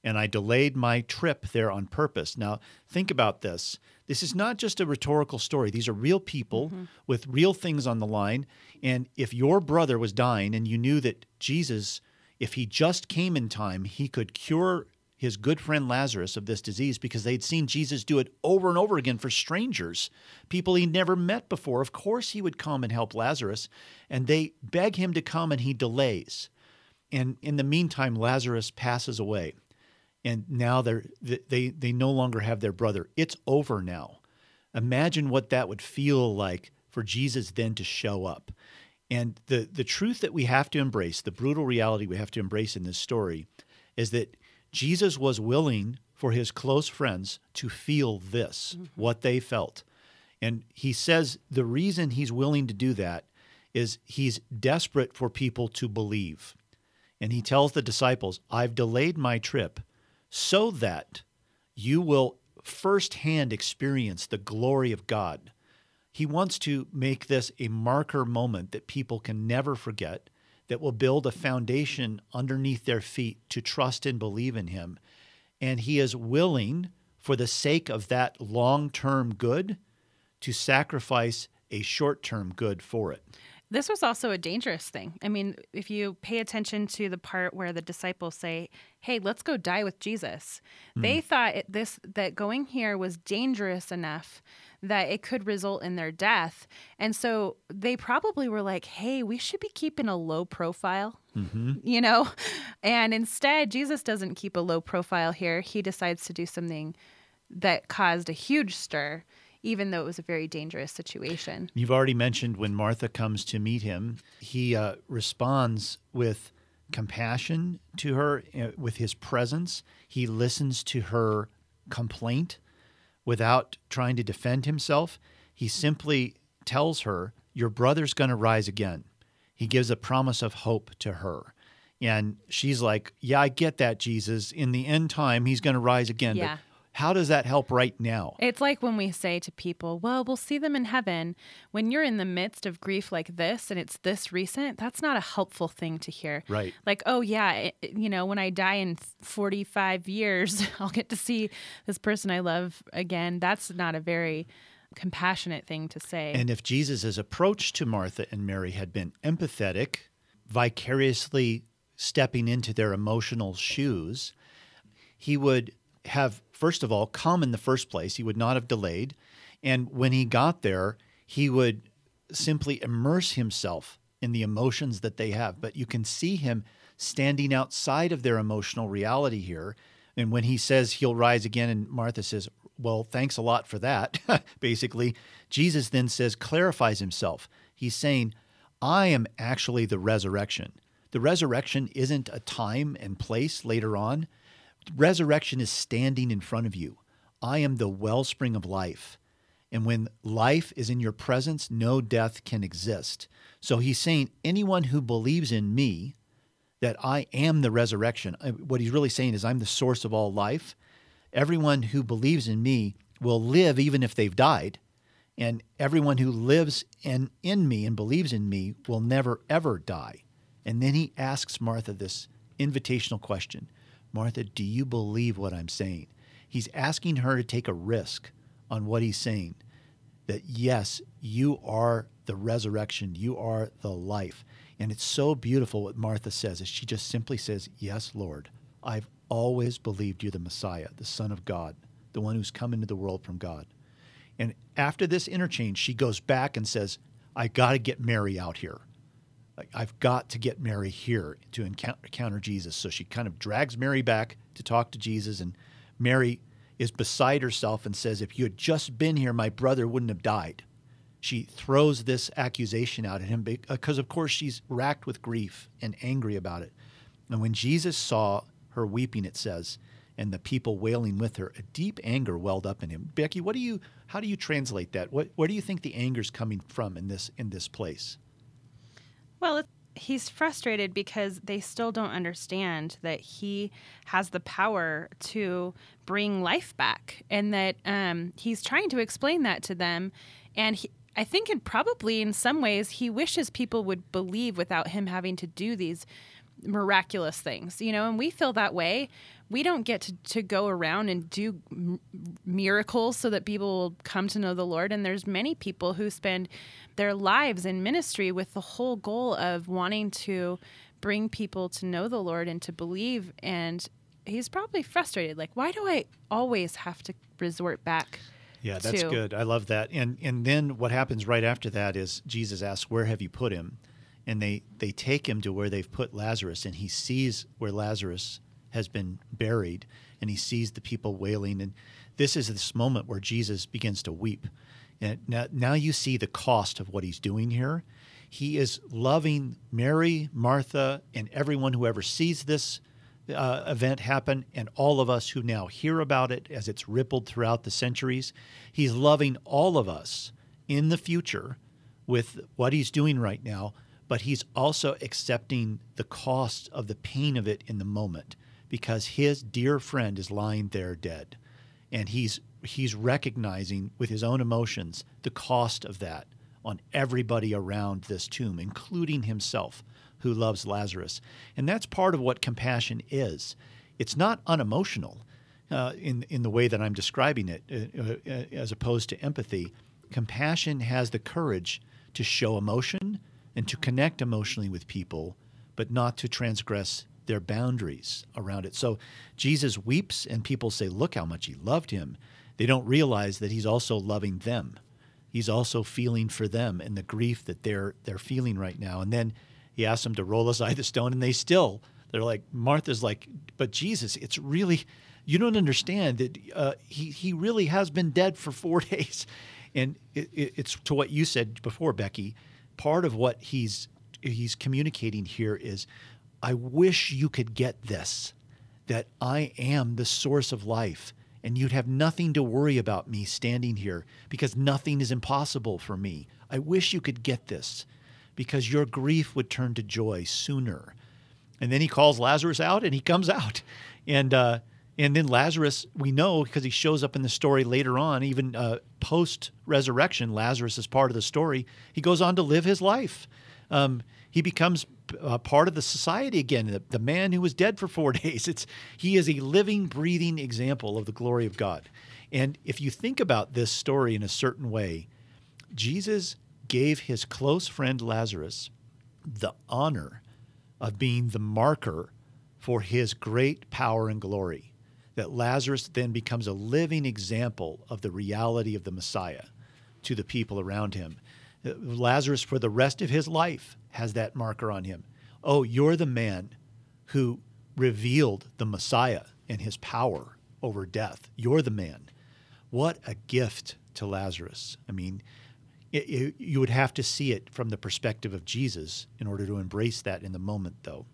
And I delayed my trip there on purpose. Now, think about this. This is not just a rhetorical story. These are real people mm-hmm. with real things on the line. And if your brother was dying and you knew that Jesus, if he just came in time, he could cure his good friend Lazarus of this disease because they'd seen Jesus do it over and over again for strangers, people he'd never met before. Of course, he would come and help Lazarus, and they beg him to come, and he delays. And in the meantime, Lazarus passes away, and now they're, they they no longer have their brother. It's over now. Imagine what that would feel like for Jesus then to show up. And the the truth that we have to embrace, the brutal reality we have to embrace in this story, is that Jesus was willing for his close friends to feel this, mm-hmm. what they felt. And he says the reason he's willing to do that is he's desperate for people to believe. And he tells the disciples, I've delayed my trip so that you will firsthand experience the glory of God. He wants to make this a marker moment that people can never forget that will build a foundation underneath their feet to trust and believe in Him. And He is willing, for the sake of that long term good, to sacrifice a short term good for it. This was also a dangerous thing. I mean, if you pay attention to the part where the disciples say, "Hey, let's go die with Jesus," mm. they thought it, this that going here was dangerous enough that it could result in their death. And so they probably were like, hey, we should be keeping a low profile, mm-hmm. you know? And instead, Jesus doesn't keep a low profile here. He decides to do something that caused a huge stir even though it was a very dangerous situation. You've already mentioned when Martha comes to meet him, he uh, responds with compassion to her, uh, with his presence. He listens to her complaint without trying to defend himself. He simply tells her, Your brother's going to rise again. He gives a promise of hope to her. And she's like, Yeah, I get that, Jesus. In the end time, he's going to rise again. Yeah. But how does that help right now? It's like when we say to people, well, we'll see them in heaven. When you're in the midst of grief like this and it's this recent, that's not a helpful thing to hear. Right. Like, oh, yeah, it, you know, when I die in 45 years, <laughs> I'll get to see this person I love again. That's not a very compassionate thing to say. And if Jesus' approach to Martha and Mary had been empathetic, vicariously stepping into their emotional shoes, he would have, first of all, come in the first place. He would not have delayed. And when he got there, he would simply immerse himself in the emotions that they have. But you can see him standing outside of their emotional reality here. And when he says he'll rise again, and Martha says, Well, thanks a lot for that, <laughs> basically, Jesus then says, clarifies himself. He's saying, I am actually the resurrection. The resurrection isn't a time and place later on. Resurrection is standing in front of you. I am the wellspring of life. And when life is in your presence, no death can exist. So he's saying, anyone who believes in me, that I am the resurrection, uh, what he's really saying is, I'm the source of all life. Everyone who believes in me will live even if they've died. And everyone who lives in, in me and believes in me will never, ever die. And then he asks Martha this invitational question Martha, do you believe what I'm saying? He's asking her to take a risk on what he's saying that yes, you are the resurrection, you are the life. And it's so beautiful what Martha says is she just simply says, "Yes, Lord. I've always believed you're the Messiah, the Son of God, the one who's come into the world from God." And after this interchange, she goes back and says, "I got to get Mary out here. I've got to get Mary here to encounter Jesus." So she kind of drags Mary back to talk to Jesus and Mary is beside herself and says, If you had just been here, my brother wouldn't have died. She throws this accusation out at him because, uh, of course, she's racked with grief and angry about it. And when Jesus saw her weeping, it says, and the people wailing with her, a deep anger welled up in him. Becky, what do you, how do you translate that? What, where do you think the anger is coming from in this, in this place? Well, he's frustrated because they still don't understand that he has the power to bring life back and that um, he's trying to explain that to them. And he, i think it probably in some ways he wishes people would believe without him having to do these miraculous things you know and we feel that way. We don't get to, to go around and do m- miracles so that people will come to know the lord. And there's many people who spend their lives in ministry with the whole goal of wanting to bring people to know the lord and to believe. And he's probably frustrated. Like why do i always have to resort back yeah that's to- good. I love that. And and then what happens right after that is jesus asks where have you put him? And they they take him to where they've put lazarus and he sees where lazarus has been buried and he sees the people wailing. And this is this moment where jesus begins to weep and now, now you see the cost of what he's doing here. He is loving mary martha and everyone who ever sees this uh, event happen and all of us who now hear about it as it's rippled throughout the centuries. He's loving all of us in the future with what he's doing right now but he's also accepting the cost of the pain of it in the moment because his dear friend is lying there dead and he's he's recognizing with his own emotions the cost of that on everybody around this tomb including himself who loves Lazarus and that's part of what compassion is it's not unemotional uh, in in the way that I'm describing it uh, uh, as opposed to empathy compassion has the courage to show emotion and to connect emotionally with people but not to transgress their boundaries around it. So Jesus weeps, and people say, Look how much he loved him. They don't realize that he's also loving them. He's also feeling for them and the grief that they're they're feeling right now. And then he asks them to roll aside the stone, and they still They're like, Martha's like, but Jesus, it's really, you don't understand that uh, he, he really has been dead for four <laughs> days. And it, it, it's to what you said before, Becky. Part of what he's he's communicating here is, I wish you could get this, that I am the source of life, and you'd have nothing to worry about me standing here because nothing is impossible for me. I wish you could get this, because your grief would turn to joy sooner. And then he calls Lazarus out, and he comes out, and. Uh, and then Lazarus, we know because he shows up in the story later on, even uh, post resurrection, Lazarus is part of the story. He goes on to live his life. Um, he becomes uh, part of the society again. The, the, man who was dead for four <laughs> days. It's he is a living, breathing example of the glory of God. And if you think about this story in a certain way, Jesus gave his close friend Lazarus the honor of being the marker for his great power and glory that Lazarus then becomes a living example of the reality of the Messiah to the people around him. Lazarus, for the rest of his life, has that marker on him. Oh, you're the man who revealed the Messiah and his power over death. You're the man. What a gift to Lazarus. I mean, it, it, you would have to see it from the perspective of Jesus in order to embrace that in the moment, though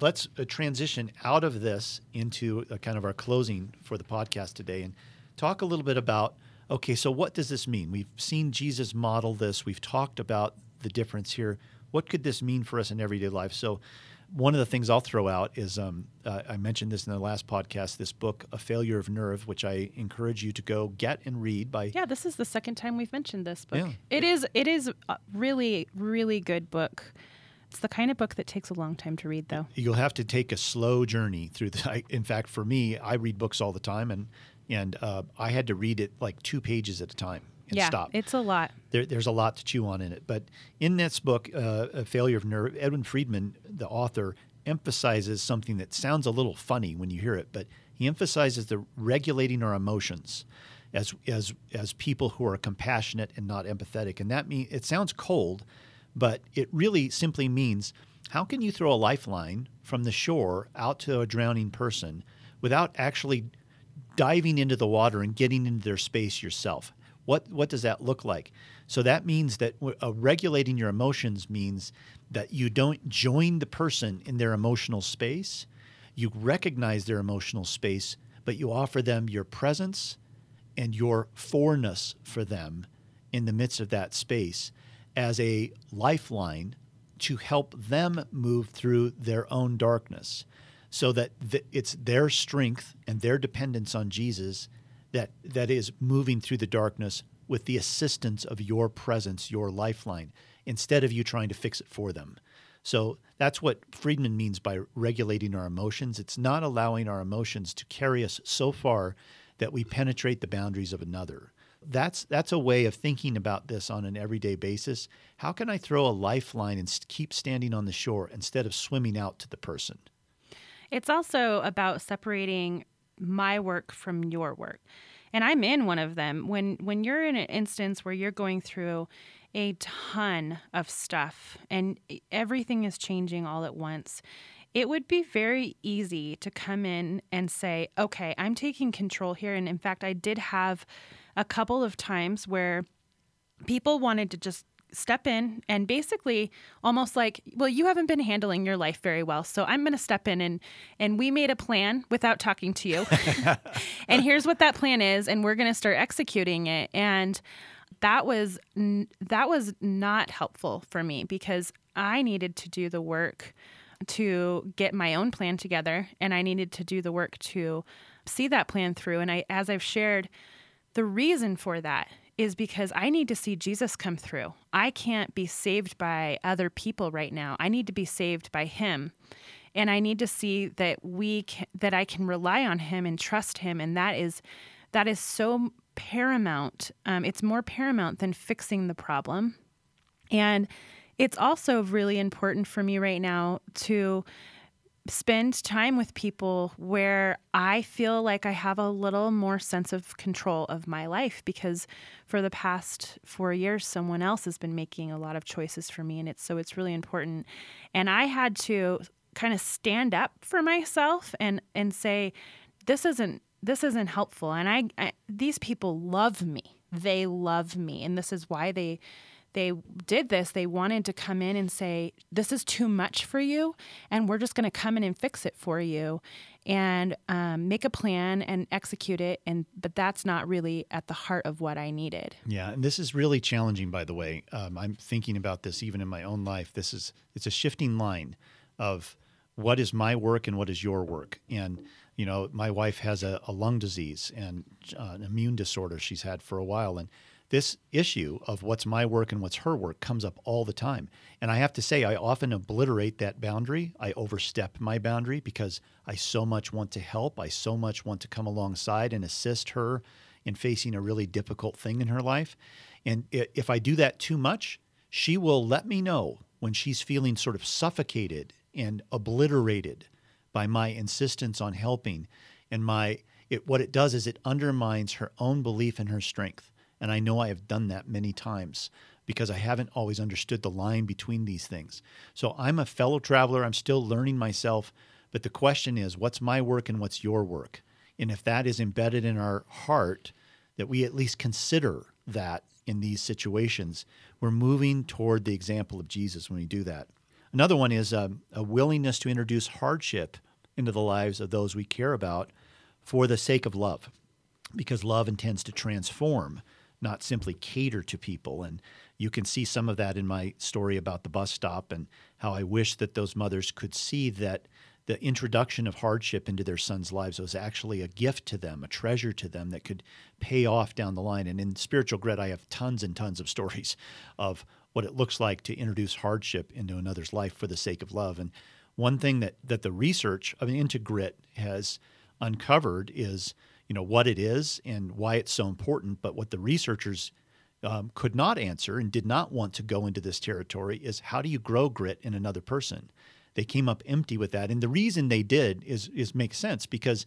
let's uh, transition out of this into kind of our closing for the podcast today and talk a little bit about okay, so what does this mean? We've seen Jesus model this, we've talked about the difference here. What could this mean for us in everyday life? So, one of the things I'll throw out is um, uh, I mentioned this in the last podcast. This book, A Failure of Nerve, which I encourage you to go get and read. By yeah, this is the second time we've mentioned this book. Yeah. It is it is a really really good book. It's the kind of book that takes a long time to read, though. You'll have to take a slow journey through the. In fact, for me, I read books all the time, and and uh, I had to read it like two pages at a time and yeah, stop. It's a lot. There, there's a lot to chew on in it. But in this book, uh, A Failure of Nerve, Edwin Friedman, the author, emphasizes something that sounds a little funny when you hear it, but he emphasizes the regulating our emotions as as as people who are compassionate and not empathetic. And that mean it sounds cold, but it really simply means how can you throw a lifeline from the shore out to a drowning person without actually diving into the water and getting into their space yourself? What, what does that look like? So that means that uh, regulating your emotions means that you don't join the person in their emotional space. You recognize their emotional space, but you offer them your presence and your forness for them in the midst of that space as a lifeline to help them move through their own darkness so that th- it's their strength and their dependence on Jesus that that is moving through the darkness with the assistance of your presence, your lifeline, instead of you trying to fix it for them. So that's what Friedman means by regulating our emotions. It's not allowing our emotions to carry us so far that we penetrate the boundaries of another that's that's a way of thinking about this on an everyday basis. How can I throw a lifeline and keep standing on the shore instead of swimming out to the person? It's also about separating my work from your work. And I'm in one of them. When when you're in an instance where you're going through a ton of stuff and everything is changing all at once, it would be very easy to come in and say, "Okay, I'm taking control here." And in fact, I did have a couple of times where people wanted to just step in and basically almost like well you haven't been handling your life very well so i'm going to step in and and we made a plan without talking to you. <laughs> And here's what that plan is and we're going to start executing it. And that was that was not helpful for me because i needed to do the work to get my own plan together and i needed to do the work to see that plan through. And i as i've shared the reason for that is because I need to see Jesus come through. I can't be saved by other people right now. I need to be saved by him. And I need to see that we can, that I can rely on him and trust him and that is that is so paramount. Um, it's more paramount than fixing the problem. And it's also really important for me right now to spend time with people where I feel like I have a little more sense of control of my life because for the past 4 years someone else has been making a lot of choices for me and it's so it's really important. And I had to kind of stand up for myself and and say this isn't this isn't helpful. And I, I these people love me. They love me and this is why they they did this they wanted to come in and say this is too much for you and we're just going to come in and fix it for you and um, make a plan and execute it and but that's not really at the heart of what i needed. Yeah and this is really challenging by the way. Um, i'm thinking about this even in my own life. This is it's a shifting line of what is my work and what is your work. And you know my wife has a, a lung disease and uh, an immune disorder she's had for a while and this issue of what's my work and what's her work comes up all the time. And I have to say, I often obliterate that boundary. I overstep my boundary because I so much want to help. I so much want to come alongside and assist her in facing a really difficult thing in her life. And if I do that too much, she will let me know when she's feeling sort of suffocated and obliterated by my insistence on helping. And my it, what it does is it undermines her own belief in her strength. And I know I have done that many times because I haven't always understood the line between these things. So I'm a fellow traveler. I'm still learning myself. But the question is, what's my work and what's your work? And if that is embedded in our heart, that we at least consider that in these situations, we're moving toward the example of Jesus when we do that. Another one is um, a willingness to introduce hardship into the lives of those we care about for the sake of love, because love intends to transform not simply cater to people. And you can see some of that in my story about the bus stop and how I wish that those mothers could see that the introduction of hardship into their sons' lives was actually a gift to them, a treasure to them that could pay off down the line. And in Spiritual Grit, I have tons and tons of <laughs> stories of what it looks like to introduce hardship into another's life for the sake of love. And one thing that, that the research of into grit has uncovered is you know what it is and why it's so important. But what the researchers um, could not answer and did not want to go into this territory is how do you grow grit in another person? They came up empty with that, and the reason they did is is makes sense because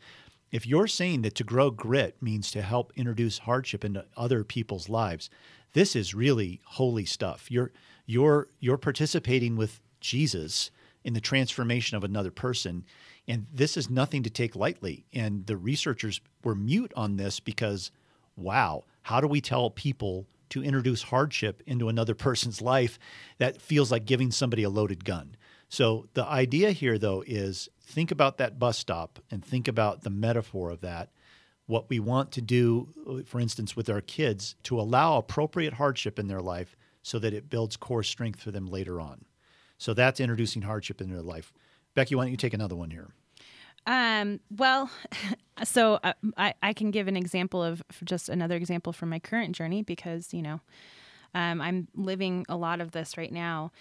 if you're saying that to grow grit means to help introduce hardship into other people's lives, this is really holy stuff. You're you're you're participating with Jesus in the transformation of another person and this is nothing to take lightly. And the researchers were mute on this because, wow, how do we tell people to introduce hardship into another <laughs> person's life that feels like giving somebody a loaded gun? So the idea here, though, is think about that bus stop and think about the metaphor of that. What we want to do, for instance, with our kids, to allow appropriate hardship in their life so that it builds core strength for them later on. So that's introducing hardship in their life. Becky, why don't you take another one here? Um, well, <laughs> so uh, I, I can give an example of just another example from my current journey because, you know, um, I'm living a lot of this right now.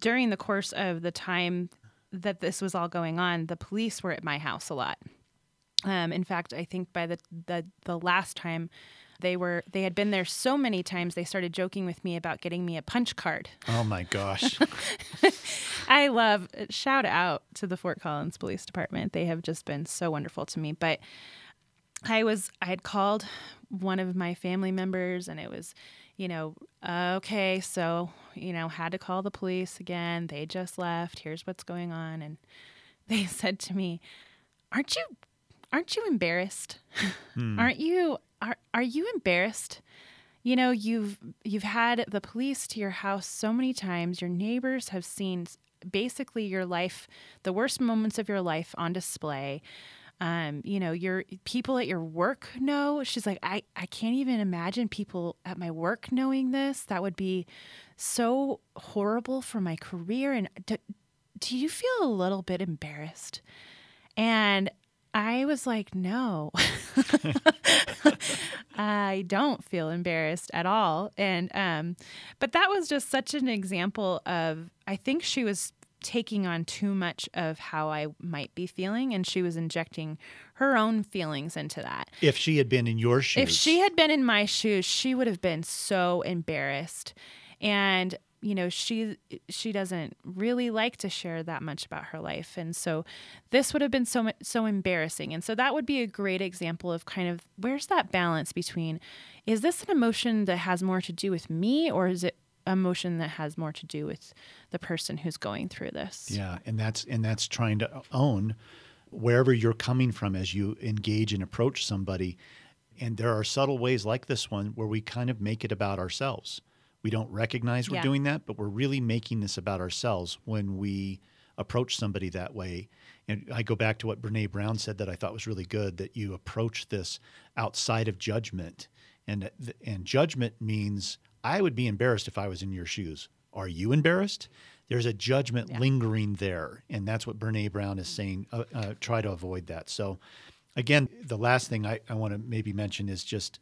During the course of the time that this was all going on, the police were at my house a lot. Um, in fact, I think by the, the the last time they were they had been there so many times they started joking with me about getting me a punch card. Oh my gosh. <laughs> I love shout out to the Fort Collins Police Department. They have just been so wonderful to me. But I was I had called one of my family members and it was you know, okay, so, you know, had to call the police again. They just left. Here's what's going on. And <laughs> they said to me, Aren't you aren't you embarrassed? Hmm. aren't you are are you embarrassed? You know, you've you've had the police to your house so many times. Your neighbors have seen basically your life, the worst moments of your life on display. Um, you know, your people at your work know. She's like, I, I can't even imagine people at my work knowing this. That would be so horrible for my career. And do, do you feel a little bit embarrassed? And I was like, no, <laughs> I don't feel embarrassed at all. And, um, but that was just such an example of, I think she was taking on too much of how I might be feeling, and she was injecting her own feelings into that. If she had been in your shoes, if she had been in my shoes, she would have been so embarrassed. And you know she she doesn't really like to share that much about her life and so this would have been so so embarrassing and so that would be a great example of kind of where's that balance between is this an emotion that has more to do with me or is it emotion that has more to do with the person who's going through this. Yeah, and that's and that's trying to own wherever you're coming from as you engage and approach somebody. And there are subtle ways like this one where we kind of make it about ourselves. We don't recognize we're Yeah. doing that, but we're really making this about ourselves when we approach somebody that way. And I go back to what Brene Brown said that I thought was really good that you approach this outside of judgment. And and judgment means I would be embarrassed if I was in your shoes. Are you embarrassed? There's a judgment Yeah. lingering there, and that's what Brene Brown is saying. Uh, uh, try to avoid that. So, again, the last thing I, I want to maybe mention is just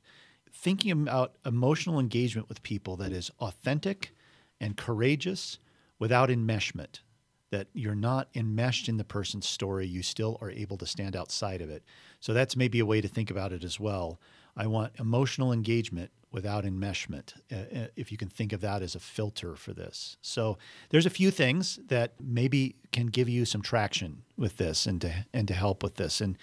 thinking about emotional engagement with people that is authentic and courageous without enmeshment. That you're not enmeshed in the person's story, you still are able to stand outside of it. So that's maybe a way to think about it as well. I want emotional engagement without enmeshment, uh, uh, if you can think of that as a filter for this. So there's a few things that maybe can give you some traction with this and to and to help with this. And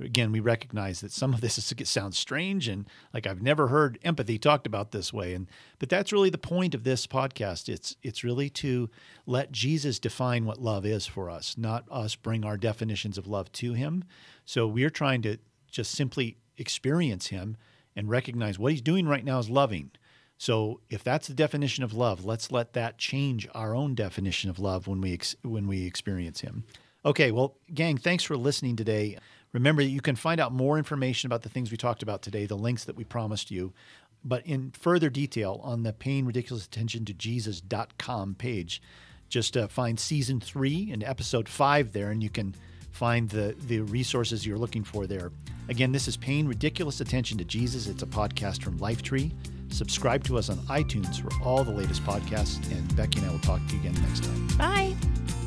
again, we recognize that some of this is, sounds strange and like I've never heard empathy talked about this way. And but that's really the point of this podcast. It's it's really to let Jesus define what love is for us, not us bring our definitions of love to Him. So we're trying to just simply experience Him and recognize what He's doing right now is loving. So if that's the definition of love, let's let that change our own definition of love when we ex- when we experience him. Okay, well, gang, thanks for listening today. Remember that you can find out more information about the things we talked about today, the links that we promised you, but in further detail on the paying ridiculous attention to Jesus.com page. Just uh, find season three and episode five there, and you can find the, the resources you're looking for there. Again, this is Paying Ridiculous Attention to Jesus. It's a podcast from Lifetree. Subscribe to us on iTunes for all the latest podcasts, and Becky and I will talk to you again next time. Bye.